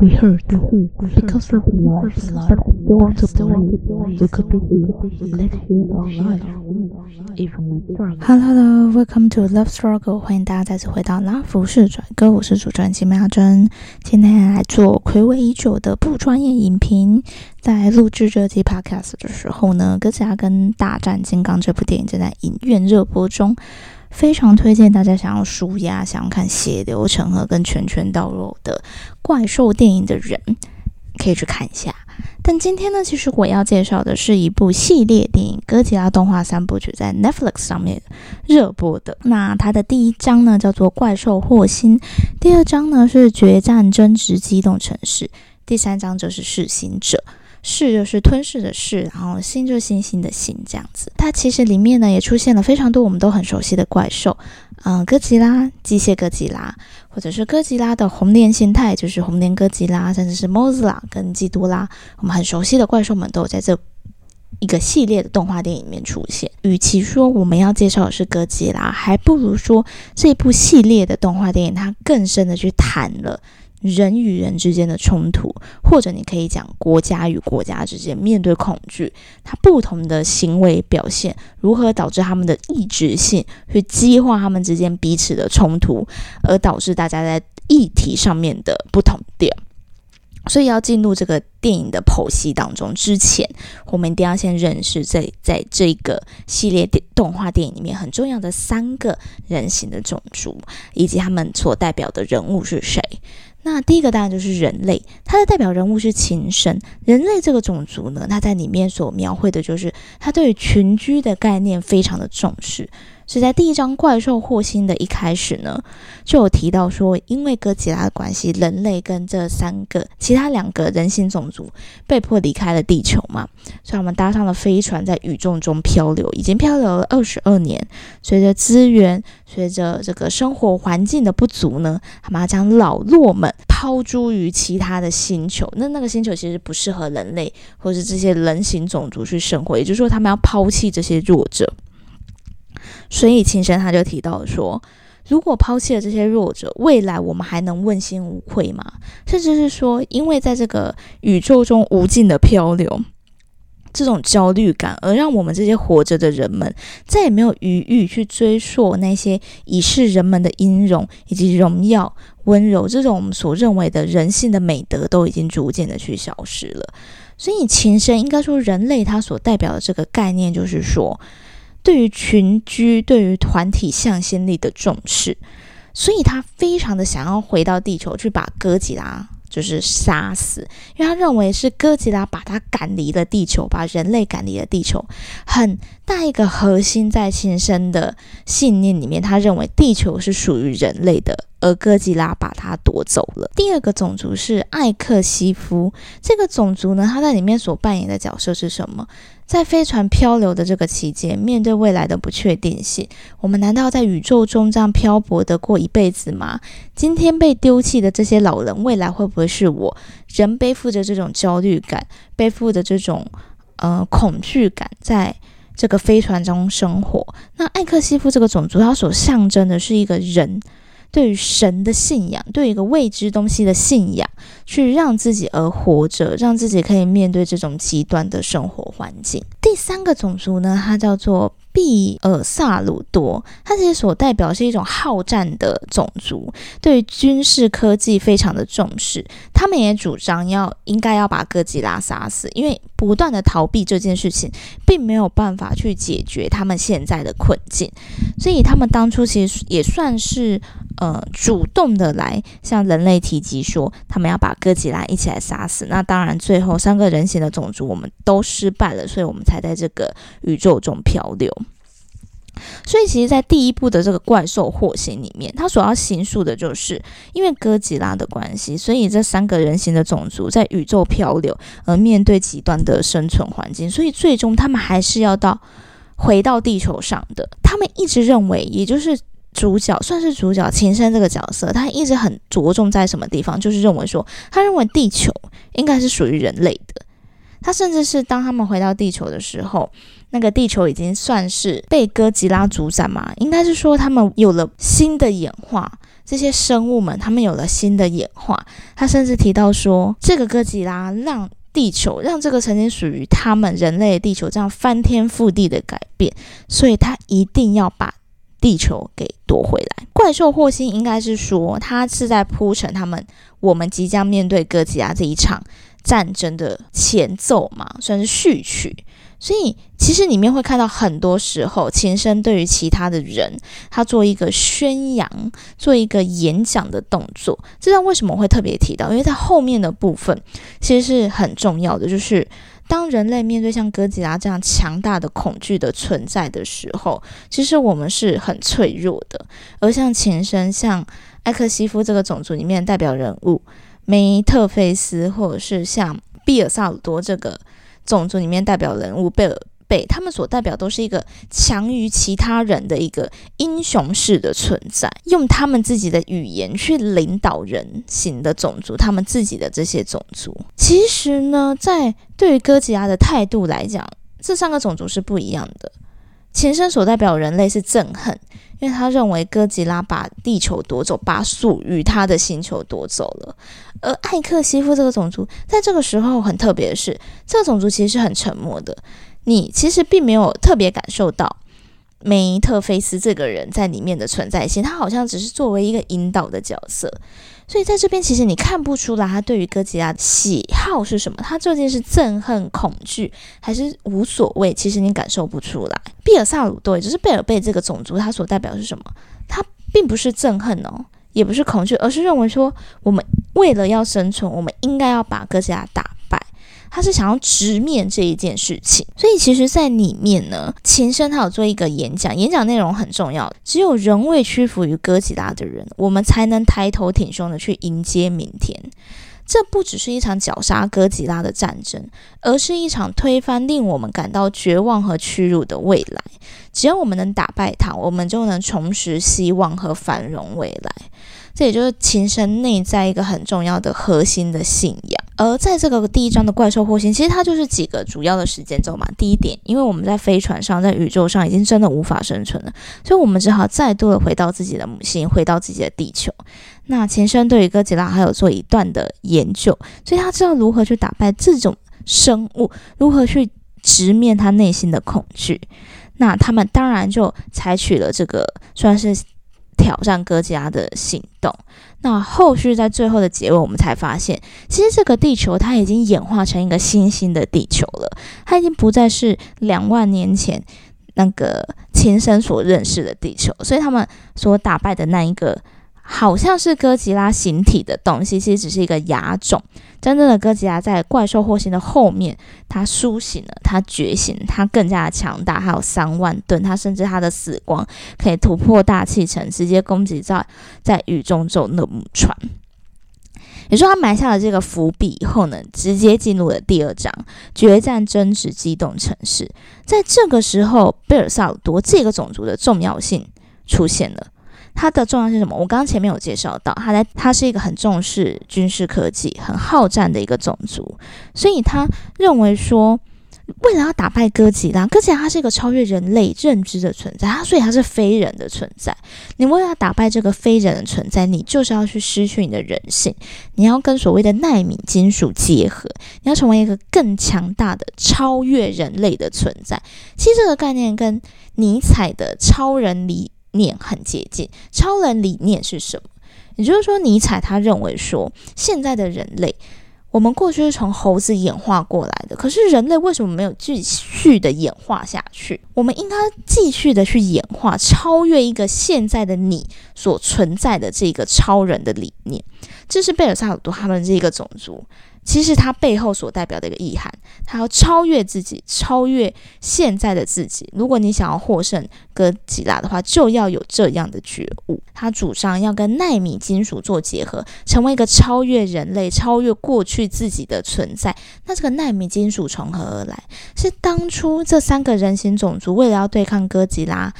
We hurt because of love. They want to believe we could be here. Let's hear our life. Even like Hello Hello, welcome to Love Struggle，欢迎大家再次回到拉弗士拽哥，我是主持人金妙珍。今天来做暌违已久的不专业影评。在录制这期 Podcast 的时候呢，哥斯拉跟大战金刚这部电影正在影院热播中。非常推荐大家想要舒压、想要看血流成河跟拳拳到肉的怪兽电影的人，可以去看一下。但今天呢，其实我要介绍的是一部系列电影《哥吉拉动画三部曲》在 Netflix 上面热播的。那它的第一章呢叫做《怪兽霍星》，第二章呢是《决战争执机动城市》，第三章就是《噬行者》。噬就是吞噬的噬，然后星就是星星的星，这样子。它其实里面呢也出现了非常多我们都很熟悉的怪兽，嗯，哥吉拉、机械哥吉拉，或者是哥吉拉的红莲形态，就是红莲哥吉拉，甚至是莫斯拉跟基多拉，我们很熟悉的怪兽们都有在这一个系列的动画电影里面出现。与其说我们要介绍的是哥吉拉，还不如说这部系列的动画电影它更深的去谈了。人与人之间的冲突，或者你可以讲国家与国家之间面对恐惧，它不同的行为表现如何导致他们的意志性去激化他们之间彼此的冲突，而导致大家在议题上面的不同点。所以要进入这个电影的剖析当中之前，我们一定要先认识在在这个系列电动画电影里面很重要的三个人形的种族，以及他们所代表的人物是谁。那第一个当然就是人类，它的代表人物是琴神。人类这个种族呢，它在里面所描绘的就是它对于群居的概念非常的重视。是在第一章怪兽霍星的一开始呢，就有提到说，因为哥吉拉的关系，人类跟这三个其他两个人形种族被迫离开了地球嘛，所以我们搭上了飞船在宇宙中漂流，已经漂流了二十二年。随着资源，随着这个生活环境的不足呢，他们将老弱们抛诸于其他的星球。那那个星球其实不适合人类或是这些人形种族去生活，也就是说，他们要抛弃这些弱者。所以，秦神他就提到说，如果抛弃了这些弱者，未来我们还能问心无愧吗？甚至是说，因为在这个宇宙中无尽的漂流，这种焦虑感，而让我们这些活着的人们再也没有余裕去追溯那些已是人们的音容以及荣耀、温柔这种我们所认为的人性的美德，都已经逐渐的去消失了。所以，秦神应该说，人类他所代表的这个概念，就是说。对于群居、对于团体向心力的重视，所以他非常的想要回到地球去把哥吉拉就是杀死，因为他认为是哥吉拉把他赶离了地球，把人类赶离了地球。很大一个核心在新生的信念里面，他认为地球是属于人类的。而哥吉拉把它夺走了。第二个种族是艾克西夫，这个种族呢，他在里面所扮演的角色是什么？在飞船漂流的这个期间，面对未来的不确定性，我们难道在宇宙中这样漂泊的过一辈子吗？今天被丢弃的这些老人，未来会不会是我？人背负着这种焦虑感，背负着这种呃恐惧感，在这个飞船中生活。那艾克西夫这个种族，它所象征的是一个人。对于神的信仰，对一个未知东西的信仰，去让自己而活着，让自己可以面对这种极端的生活环境。第三个种族呢，它叫做。毕尔萨鲁多，它其实所代表是一种好战的种族，对军事科技非常的重视。他们也主张要应该要把哥吉拉杀死，因为不断的逃避这件事情，并没有办法去解决他们现在的困境。所以他们当初其实也算是呃主动的来向人类提及说，他们要把哥吉拉一起来杀死。那当然，最后三个人形的种族我们都失败了，所以我们才在这个宇宙中漂流。所以，其实，在第一部的这个怪兽火星里面，它所要行塑的就是，因为哥吉拉的关系，所以这三个人形的种族在宇宙漂流，而面对极端的生存环境，所以最终他们还是要到回到地球上的。他们一直认为，也就是主角算是主角秦深这个角色，他一直很着重在什么地方，就是认为说，他认为地球应该是属于人类的。他甚至是当他们回到地球的时候。那个地球已经算是被哥吉拉主宰嘛？应该是说他们有了新的演化，这些生物们，他们有了新的演化。他甚至提到说，这个哥吉拉让地球，让这个曾经属于他们人类的地球这样翻天覆地的改变，所以他一定要把地球给夺回来。怪兽霍星应该是说，他是在铺陈他们我们即将面对哥吉拉这一场战争的前奏嘛，算是序曲。所以其实里面会看到很多时候，琴声对于其他的人，他做一个宣扬、做一个演讲的动作。这道为什么会特别提到？因为在后面的部分其实是很重要的，就是当人类面对像哥吉拉这样强大的恐惧的存在的时候，其实我们是很脆弱的。而像琴声、像艾克西夫这个种族里面代表人物梅特菲斯，或者是像比尔萨鲁多这个。种族里面代表人物贝尔贝，他们所代表都是一个强于其他人的一个英雄式的存在，用他们自己的语言去领导人形的种族，他们自己的这些种族，其实呢，在对于哥吉拉的态度来讲，这三个种族是不一样的。前身所代表人类是憎恨。因为他认为哥吉拉把地球夺走，把属于他的星球夺走了。而艾克西夫这个种族，在这个时候很特别的是，这个种族其实是很沉默的。你其实并没有特别感受到梅特菲斯这个人在里面的存在性，他好像只是作为一个引导的角色。所以在这边，其实你看不出来他对于哥吉拉的喜好是什么，他究竟是憎恨、恐惧，还是无所谓？其实你感受不出来。比尔萨鲁多，也就是贝尔贝这个种族，他所代表是什么？他并不是憎恨哦，也不是恐惧，而是认为说，我们为了要生存，我们应该要把哥吉拉打。他是想要直面这一件事情，所以其实，在里面呢，琴声他有做一个演讲，演讲内容很重要。只有仍未屈服于哥吉拉的人，我们才能抬头挺胸的去迎接明天。这不只是一场绞杀哥吉拉的战争，而是一场推翻令我们感到绝望和屈辱的未来。只要我们能打败他，我们就能重拾希望和繁荣未来。这也就是琴声内在一个很重要的核心的信仰。而在这个第一章的怪兽祸星，其实它就是几个主要的时间轴嘛。第一点，因为我们在飞船上，在宇宙上已经真的无法生存了，所以我们只好再度的回到自己的母星，回到自己的地球。那前身对于哥吉拉还有做一段的研究，所以他知道如何去打败这种生物，如何去直面他内心的恐惧。那他们当然就采取了这个算是。挑战哥吉拉的行动。那后续在最后的结尾，我们才发现，其实这个地球它已经演化成一个新兴的地球了。它已经不再是两万年前那个亲生所认识的地球。所以他们所打败的那一个。好像是哥吉拉形体的东西，其实只是一个亚种。真正的哥吉拉在怪兽祸星的后面，它苏醒了，它觉醒，它更加的强大，还有三万吨，它甚至它的死光可以突破大气层，直接攻击在在宇宙中的母船。也说他埋下了这个伏笔以后呢，直接进入了第二章决战争执机动城市。在这个时候，贝尔萨鲁多这个种族的重要性出现了。它的重要是什么？我刚刚前面有介绍到，它在它是一个很重视军事科技、很好战的一个种族，所以他认为说，为了要打败哥吉拉，哥吉拉它是一个超越人类认知的存在，它所以它是非人的存在。你为了打败这个非人的存在，你就是要去失去你的人性，你要跟所谓的纳米金属结合，你要成为一个更强大的、超越人类的存在。其实这个概念跟尼采的超人理。念很接近超人理念是什么？也就是说，尼采他认为说，现在的人类，我们过去是从猴子演化过来的，可是人类为什么没有继续的演化下去？我们应该继续的去演化，超越一个现在的你所存在的这个超人的理念。这是贝尔萨鲁多他们这个种族。其实它背后所代表的一个意涵，它要超越自己，超越现在的自己。如果你想要获胜哥吉拉的话，就要有这样的觉悟。他主张要跟纳米金属做结合，成为一个超越人类、超越过去自己的存在。那这个纳米金属从何而来？是当初这三个人形种族为了要对抗哥吉拉。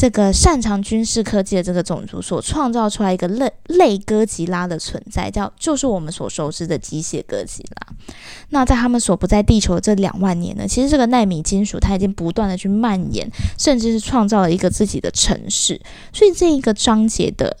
这个擅长军事科技的这个种族所创造出来一个类类哥吉拉的存在，叫就是我们所熟知的机械哥吉拉。那在他们所不在地球的这两万年呢，其实这个纳米金属它已经不断的去蔓延，甚至是创造了一个自己的城市。所以这一个章节的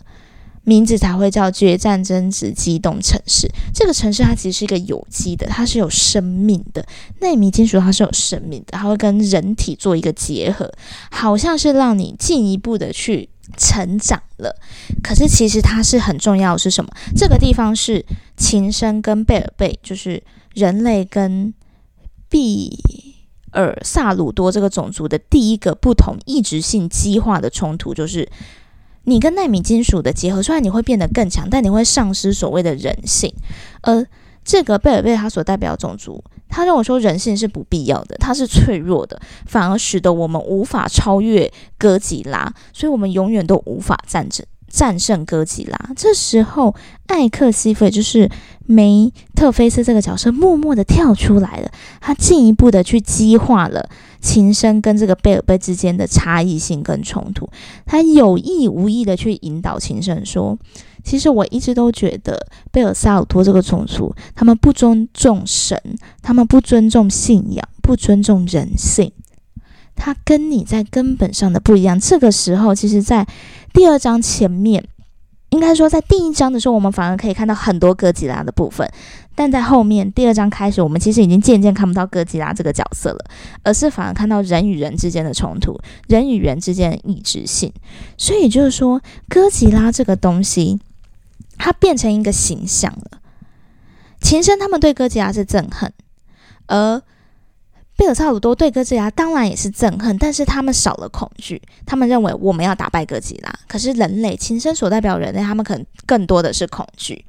名字才会叫决战争值机动城市。这个城市它其实是一个有机的，它是有生命的。纳米金属它是有生命的，它会跟人体做一个结合，好像是让你进一步的去成长了。可是其实它是很重要的是什么？这个地方是琴声跟贝尔贝，就是人类跟毕尔萨鲁多这个种族的第一个不同异质性激化的冲突，就是。你跟纳米金属的结合，虽然你会变得更强，但你会丧失所谓的人性。而这个贝尔贝他所代表种族，他认为说人性是不必要的，它是脆弱的，反而使得我们无法超越哥吉拉，所以我们永远都无法战胜战胜哥吉拉。这时候，艾克西弗就是梅特菲斯这个角色默默的跳出来了，他进一步的去激化了。琴声跟这个贝尔贝之间的差异性跟冲突，他有意无意的去引导琴声说：“其实我一直都觉得贝尔萨尔托这个种族，他们不尊重神，他们不尊重信仰，不尊重人性。他跟你在根本上的不一样。”这个时候，其实，在第二章前面。应该说，在第一章的时候，我们反而可以看到很多哥吉拉的部分，但在后面第二章开始，我们其实已经渐渐看不到哥吉拉这个角色了，而是反而看到人与人之间的冲突，人与人之间的意志性。所以就是说，哥吉拉这个东西，它变成一个形象了。琴声他们对哥吉拉是憎恨，而。贝尔萨鲁多对哥吉拉当然也是憎恨，但是他们少了恐惧。他们认为我们要打败哥吉拉，可是人类琴声所代表人类，他们可能更多的是恐惧。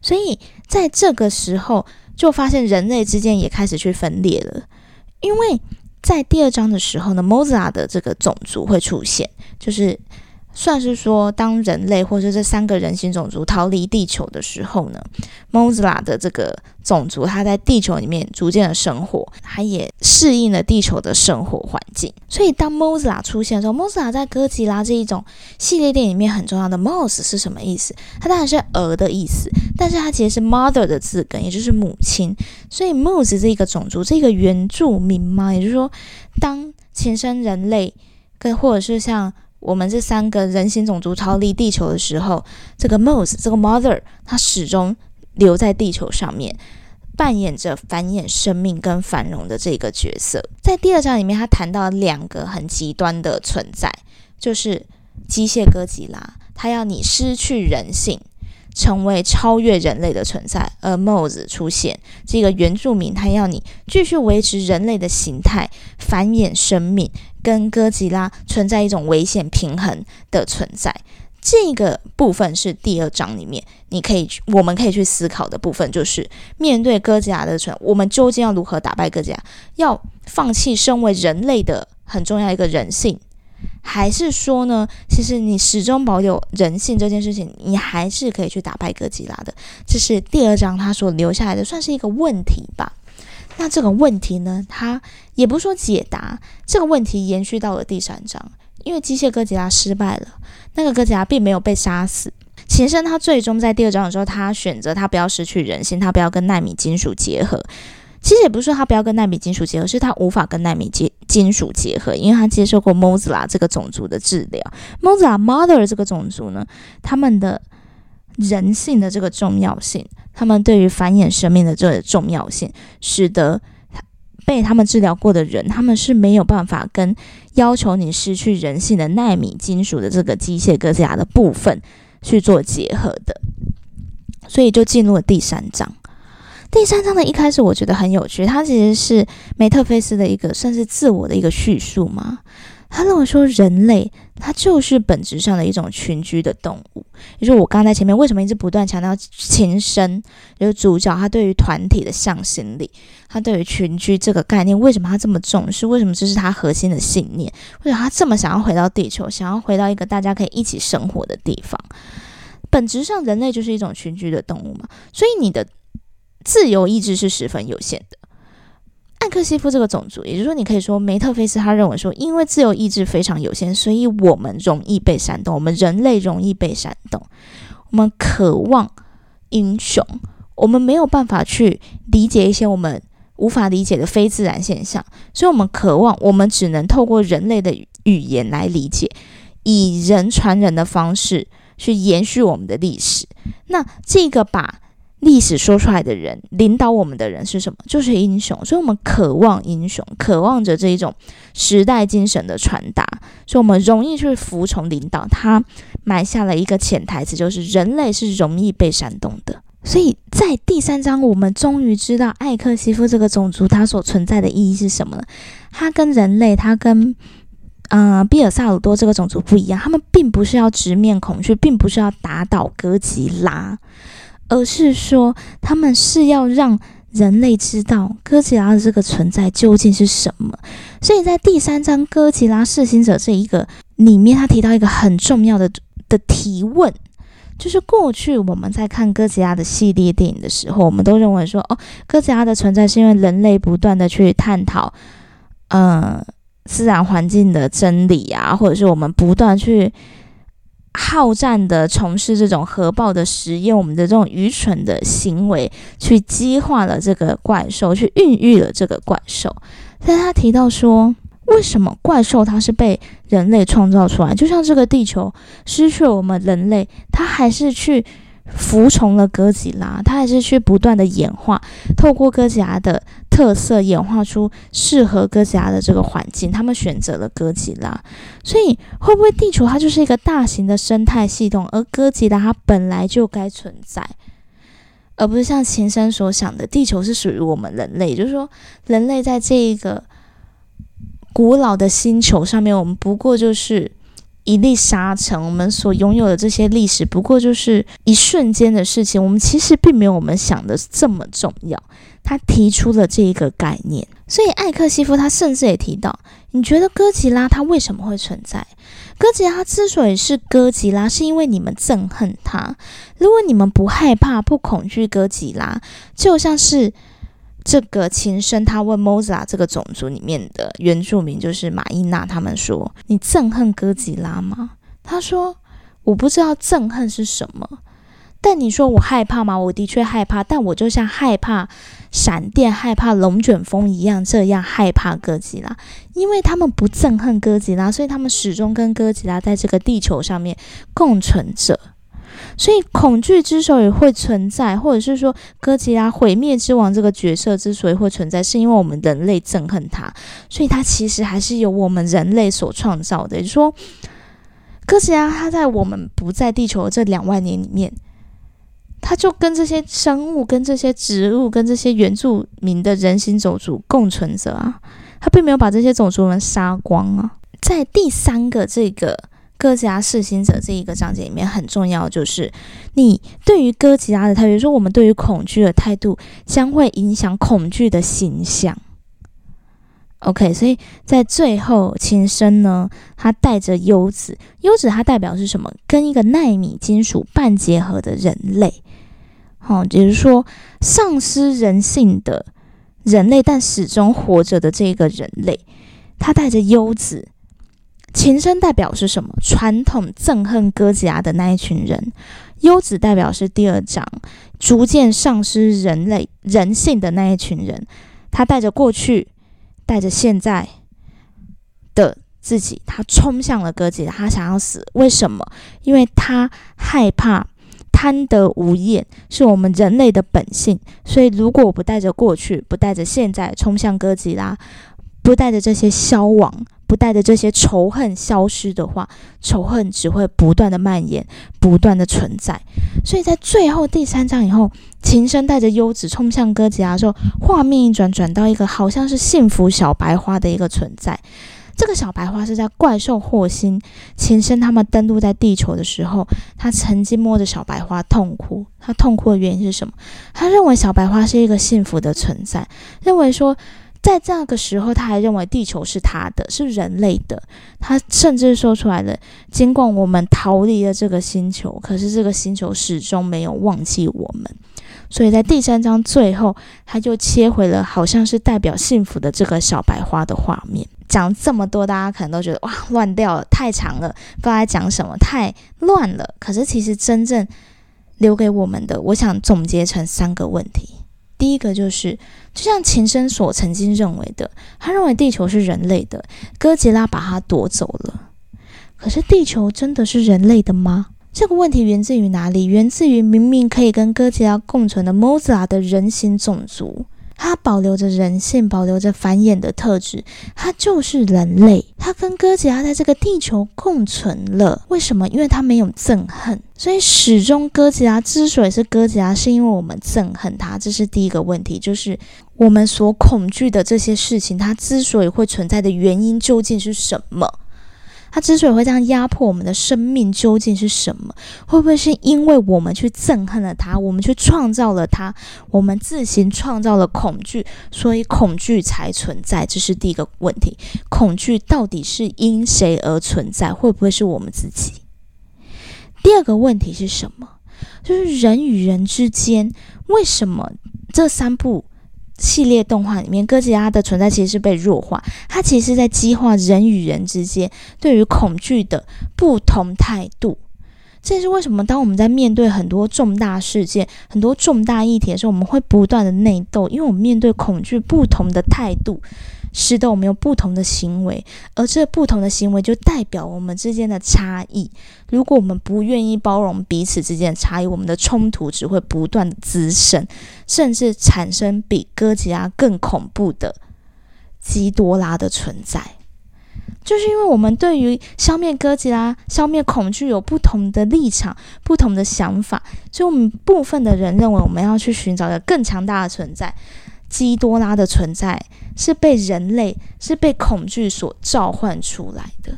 所以在这个时候，就发现人类之间也开始去分裂了。因为在第二章的时候呢，莫兹拉的这个种族会出现，就是。算是说，当人类或者这三个人形种族逃离地球的时候呢，Mozla 的这个种族，它在地球里面逐渐的生活，它也适应了地球的生活环境。所以，当 Mozla 出现的时候，Mozla 在哥吉拉这一种系列电影里面很重要的 “mos” 是什么意思？它当然是鹅的意思，但是它其实是 “mother” 的字根，也就是母亲。所以，mos 这个种族，这个原住民嘛，也就是说，当前生人类跟或者是像。我们这三个人形种族逃离地球的时候，这个 Mose 这个 Mother，它始终留在地球上面，扮演着繁衍生命跟繁荣的这个角色。在第二章里面，他谈到两个很极端的存在，就是机械哥吉拉，他要你失去人性。成为超越人类的存在，而 Mose 出现这个原住民，他要你继续维持人类的形态，繁衍生命，跟哥吉拉存在一种危险平衡的存在。这个部分是第二章里面，你可以我们可以去思考的部分，就是面对哥吉拉的存，我们究竟要如何打败哥吉拉？要放弃身为人类的很重要一个人性。还是说呢？其实你始终保有人性这件事情，你还是可以去打败哥吉拉的。这是第二章他所留下来的，算是一个问题吧。那这个问题呢，他也不是说解答，这个问题延续到了第三章，因为机械哥吉拉失败了，那个哥吉拉并没有被杀死。琴声他最终在第二章的时候，他选择他不要失去人性，他不要跟纳米金属结合。其实也不是说他不要跟纳米金属结合，是他无法跟纳米金金属结合，因为他接受过 Mozla 这个种族的治疗。Mozla Mother 这个种族呢，他们的人性的这个重要性，他们对于繁衍生命的这个重要性，使得被他们治疗过的人，他们是没有办法跟要求你失去人性的纳米金属的这个机械哥斯拉的部分去做结合的，所以就进入了第三章。第三章的一开始，我觉得很有趣。它其实是梅特菲斯的一个算是自我的一个叙述嘛。他认为说，人类它就是本质上的一种群居的动物。也就是我刚才前面为什么一直不断强调情深，就是主角他对于团体的向心力，他对于群居这个概念，为什么他这么重视？为什么这是他核心的信念？为什么他这么想要回到地球，想要回到一个大家可以一起生活的地方？本质上，人类就是一种群居的动物嘛。所以你的。自由意志是十分有限的。艾克西夫这个种族，也就是说，你可以说梅特菲斯他认为说，因为自由意志非常有限，所以我们容易被煽动，我们人类容易被煽动，我们渴望英雄，我们没有办法去理解一些我们无法理解的非自然现象，所以我们渴望，我们只能透过人类的语言来理解，以人传人的方式。去延续我们的历史。那这个把历史说出来的人，领导我们的人是什么？就是英雄。所以，我们渴望英雄，渴望着这一种时代精神的传达。所以我们容易去服从领导。他埋下了一个潜台词，就是人类是容易被煽动的。所以在第三章，我们终于知道艾克西夫这个种族它所存在的意义是什么了。它跟人类，它跟嗯比尔萨鲁多这个种族不一样。他们并不是要直面恐惧，并不是要打倒哥吉拉，而是说他们是要让人类知道哥吉拉的这个存在究竟是什么。所以在第三章《哥吉拉试行者》这一个里面，他提到一个很重要的的提问。就是过去我们在看哥吉拉的系列电影的时候，我们都认为说，哦，哥吉拉的存在是因为人类不断的去探讨，呃，自然环境的真理啊，或者是我们不断去好战的从事这种核爆的实验，我们的这种愚蠢的行为，去激化了这个怪兽，去孕育了这个怪兽。但他提到说。为什么怪兽它是被人类创造出来？就像这个地球失去了我们人类，它还是去服从了哥吉拉，它还是去不断的演化，透过哥吉拉的特色演化出适合哥吉拉的这个环境。他们选择了哥吉拉，所以会不会地球它就是一个大型的生态系统，而哥吉拉它本来就该存在，而不是像秦生所想的，地球是属于我们人类，就是说人类在这一个。古老的星球上面，我们不过就是一粒沙尘。我们所拥有的这些历史，不过就是一瞬间的事情。我们其实并没有我们想的这么重要。他提出了这一个概念，所以艾克西夫他甚至也提到：你觉得哥吉拉它为什么会存在？哥吉拉之所以是哥吉拉，是因为你们憎恨他。如果你们不害怕、不恐惧哥吉拉，就像是。这个琴声，他问 Moza 这个种族里面的原住民，就是马伊娜，他们说：“你憎恨哥吉拉吗？”他说：“我不知道憎恨是什么，但你说我害怕吗？我的确害怕，但我就像害怕闪电、害怕龙卷风一样，这样害怕哥吉拉，因为他们不憎恨哥吉拉，所以他们始终跟哥吉拉在这个地球上面共存着。”所以，恐惧之所以会存在，或者是说哥吉拉毁灭之王这个角色之所以会存在，是因为我们人类憎恨他，所以它其实还是由我们人类所创造的。也就是说，哥吉拉他在我们不在地球的这两万年里面，他就跟这些生物、跟这些植物、跟这些原住民的人形种族共存着啊，他并没有把这些种族们杀光啊。在第三个这个。哥吉拉噬心者这一个章节里面很重要，就是你对于哥吉拉的态度，说我们对于恐惧的态度将会影响恐惧的形象。OK，所以在最后，琴声呢，它带着优子，优子它代表是什么？跟一个纳米金属半结合的人类，好，也就是说丧失人性的人类，但始终活着的这个人类，他带着优子。琴声代表是什么？传统憎恨哥吉拉的那一群人。优子代表是第二章，逐渐丧失人类人性的那一群人。他带着过去，带着现在的自己，他冲向了哥吉拉，他想要死。为什么？因为他害怕贪得无厌，是我们人类的本性。所以，如果我不带着过去，不带着现在冲向哥吉拉，不带着这些消亡。不带着这些仇恨消失的话，仇恨只会不断的蔓延，不断的存在。所以在最后第三章以后，琴声带着优子冲向哥吉拉的时候，画面一转，转到一个好像是幸福小白花的一个存在。这个小白花是在怪兽霍星、琴声他们登陆在地球的时候，他曾经摸着小白花痛哭。他痛哭的原因是什么？他认为小白花是一个幸福的存在，认为说。在这个时候，他还认为地球是他的，是人类的。他甚至说出来了：尽管我们逃离了这个星球，可是这个星球始终没有忘记我们。所以在第三章最后，他就切回了好像是代表幸福的这个小白花的画面。讲这么多，大家可能都觉得哇，乱掉了，太长了，不知道在讲什么，太乱了。可是其实真正留给我们的，我想总结成三个问题。第一个就是，就像琴声所曾经认为的，他认为地球是人类的，哥吉拉把它夺走了。可是地球真的是人类的吗？这个问题源自于哪里？源自于明明可以跟哥吉拉共存的 Moza 的人形种族。它保留着人性，保留着繁衍的特质，它就是人类。它跟哥吉拉在这个地球共存了，为什么？因为它没有憎恨，所以始终哥吉拉之所以是哥吉拉，是因为我们憎恨它。这是第一个问题，就是我们所恐惧的这些事情，它之所以会存在的原因究竟是什么？它之所以会这样压迫我们的生命，究竟是什么？会不会是因为我们去憎恨了它，我们去创造了它，我们自行创造了恐惧，所以恐惧才存在？这是第一个问题。恐惧到底是因谁而存在？会不会是我们自己？第二个问题是什么？就是人与人之间，为什么这三步？系列动画里面，哥吉拉的存在其实是被弱化，它其实是在激化人与人之间对于恐惧的不同态度。这也是为什么当我们在面对很多重大事件、很多重大议题的时候，我们会不断的内斗，因为我们面对恐惧不同的态度。使得我们有不同的行为，而这不同的行为就代表我们之间的差异。如果我们不愿意包容彼此之间的差异，我们的冲突只会不断的滋生，甚至产生比哥吉拉更恐怖的基多拉的存在。就是因为我们对于消灭哥吉拉、消灭恐惧有不同的立场、不同的想法，所以我们部分的人认为我们要去寻找一个更强大的存在。基多拉的存在是被人类是被恐惧所召唤出来的，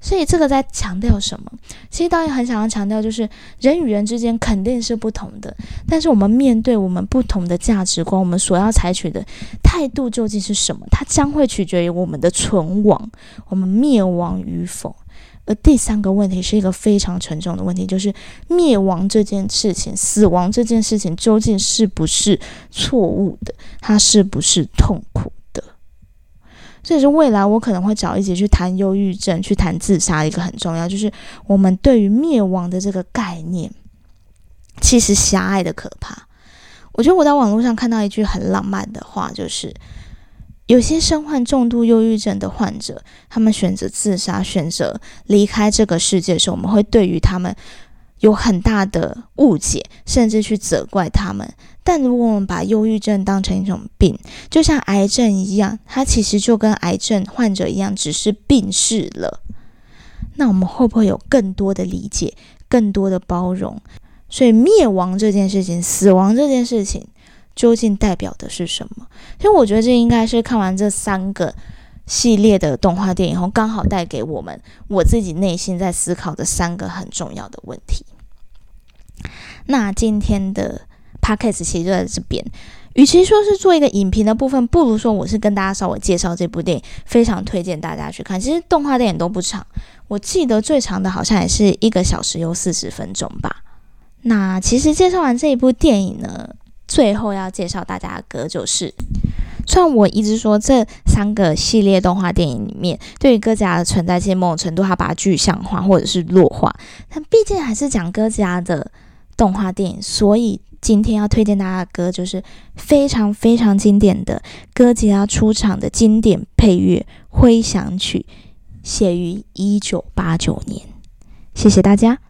所以这个在强调什么？其实导演很想要强调，就是人与人之间肯定是不同的，但是我们面对我们不同的价值观，我们所要采取的态度究竟是什么？它将会取决于我们的存亡，我们灭亡与否。而第三个问题是一个非常沉重的问题，就是灭亡这件事情、死亡这件事情究竟是不是错误的？它是不是痛苦的？这也是未来我可能会找一起去谈忧郁症、去谈自杀一个很重要，就是我们对于灭亡的这个概念，其实狭隘的可怕。我觉得我在网络上看到一句很浪漫的话，就是。有些身患重度忧郁症的患者，他们选择自杀、选择离开这个世界的时候，我们会对于他们有很大的误解，甚至去责怪他们。但如果我们把忧郁症当成一种病，就像癌症一样，它其实就跟癌症患者一样，只是病逝了。那我们会不会有更多的理解、更多的包容？所以，灭亡这件事情、死亡这件事情。究竟代表的是什么？其实我觉得这应该是看完这三个系列的动画电影后，刚好带给我们我自己内心在思考的三个很重要的问题。那今天的 podcast 其实就在这边，与其说是做一个影评的部分，不如说我是跟大家稍微介绍这部电影，非常推荐大家去看。其实动画电影都不长，我记得最长的好像也是一个小时又四十分钟吧。那其实介绍完这一部电影呢？最后要介绍大家的歌，就是虽然我一直说这三个系列动画电影里面，对于哥吉拉的存在，其实某种程度它把它具象化或者是弱化，但毕竟还是讲哥吉拉的动画电影，所以今天要推荐大家的歌，就是非常非常经典的哥吉拉出场的经典配乐《灰翔曲》，写于一九八九年。谢谢大家。